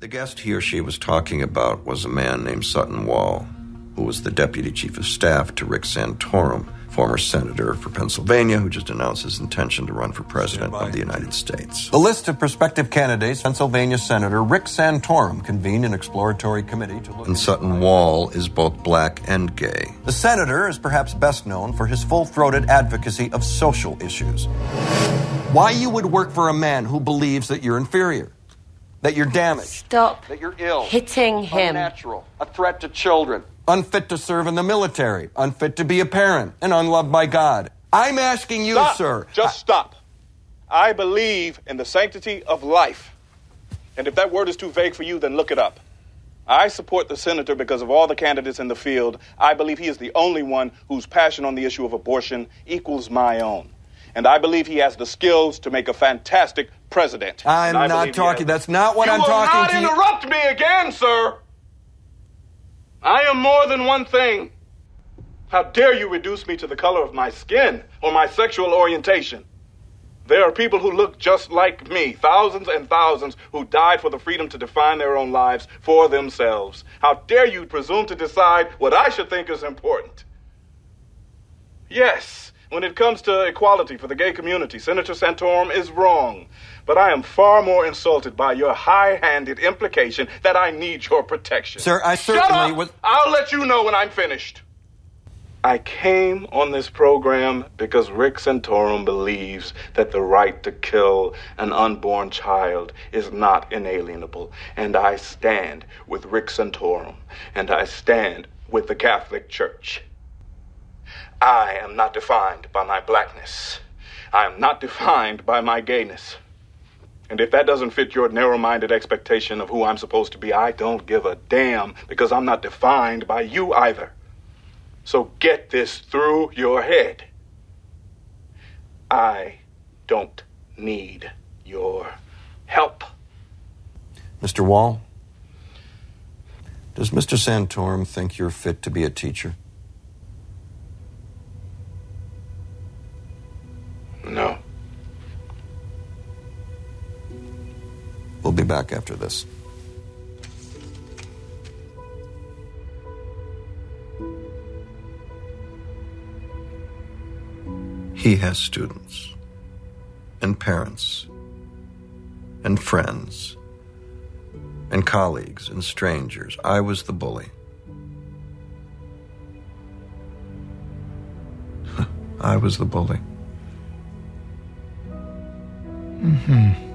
The guest he or she was talking about was a man named Sutton Wall, who was the deputy chief of staff to Rick Santorum, former senator for Pennsylvania, who just announced his intention to run for president of the United States. The list of prospective candidates, Pennsylvania Senator Rick Santorum convened an exploratory committee to look. And Sutton Wall is both black and gay. The senator is perhaps best known for his full throated advocacy of social issues. Why you would work for a man who believes that you're inferior, that you're damaged, Stop that you're ill, hitting him. unnatural, a threat to children, unfit to serve in the military, unfit to be a parent, and unloved by God. I'm asking you, Stop. sir. Just stop. I believe in the sanctity of life. And if that word is too vague for you, then look it up. I support the senator because of all the candidates in the field. I believe he is the only one whose passion on the issue of abortion equals my own. And I believe he has the skills to make a fantastic president. I'm not talking. That's not what you I'm talking not to you. interrupt me again, sir. I am more than one thing. How dare you reduce me to the color of my skin or my sexual orientation? There are people who look just like me, thousands and thousands who died for the freedom to define their own lives for themselves. How dare you presume to decide what I should think is important? Yes, when it comes to equality for the gay community, Senator Santorum is wrong. But I am far more insulted by your high handed implication that I need your protection. Sir, I Shut certainly up! was- I'll let you know when I'm finished. I came on this program because Rick Santorum believes that the right to kill an unborn child is not inalienable. And I stand with Rick Santorum, and I stand with the Catholic Church. I am not defined by my blackness. I am not defined by my gayness. And if that doesn't fit your narrow minded expectation of who I'm supposed to be, I don't give a damn because I'm not defined by you either. So get this through your head. I don't need your help. Mr. Wall, does Mr. Santorum think you're fit to be a teacher? No. We'll be back after this. He has students and parents and friends and colleagues and strangers. I was the bully. I was the bully. Mm-hmm.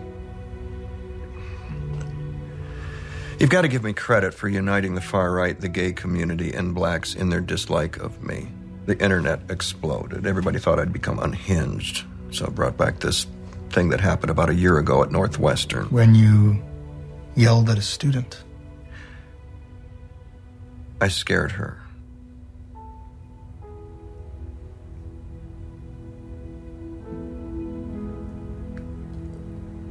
You've got to give me credit for uniting the far right, the gay community, and blacks in their dislike of me. The internet exploded. Everybody thought I'd become unhinged. So I brought back this thing that happened about a year ago at Northwestern. When you yelled at a student. I scared her.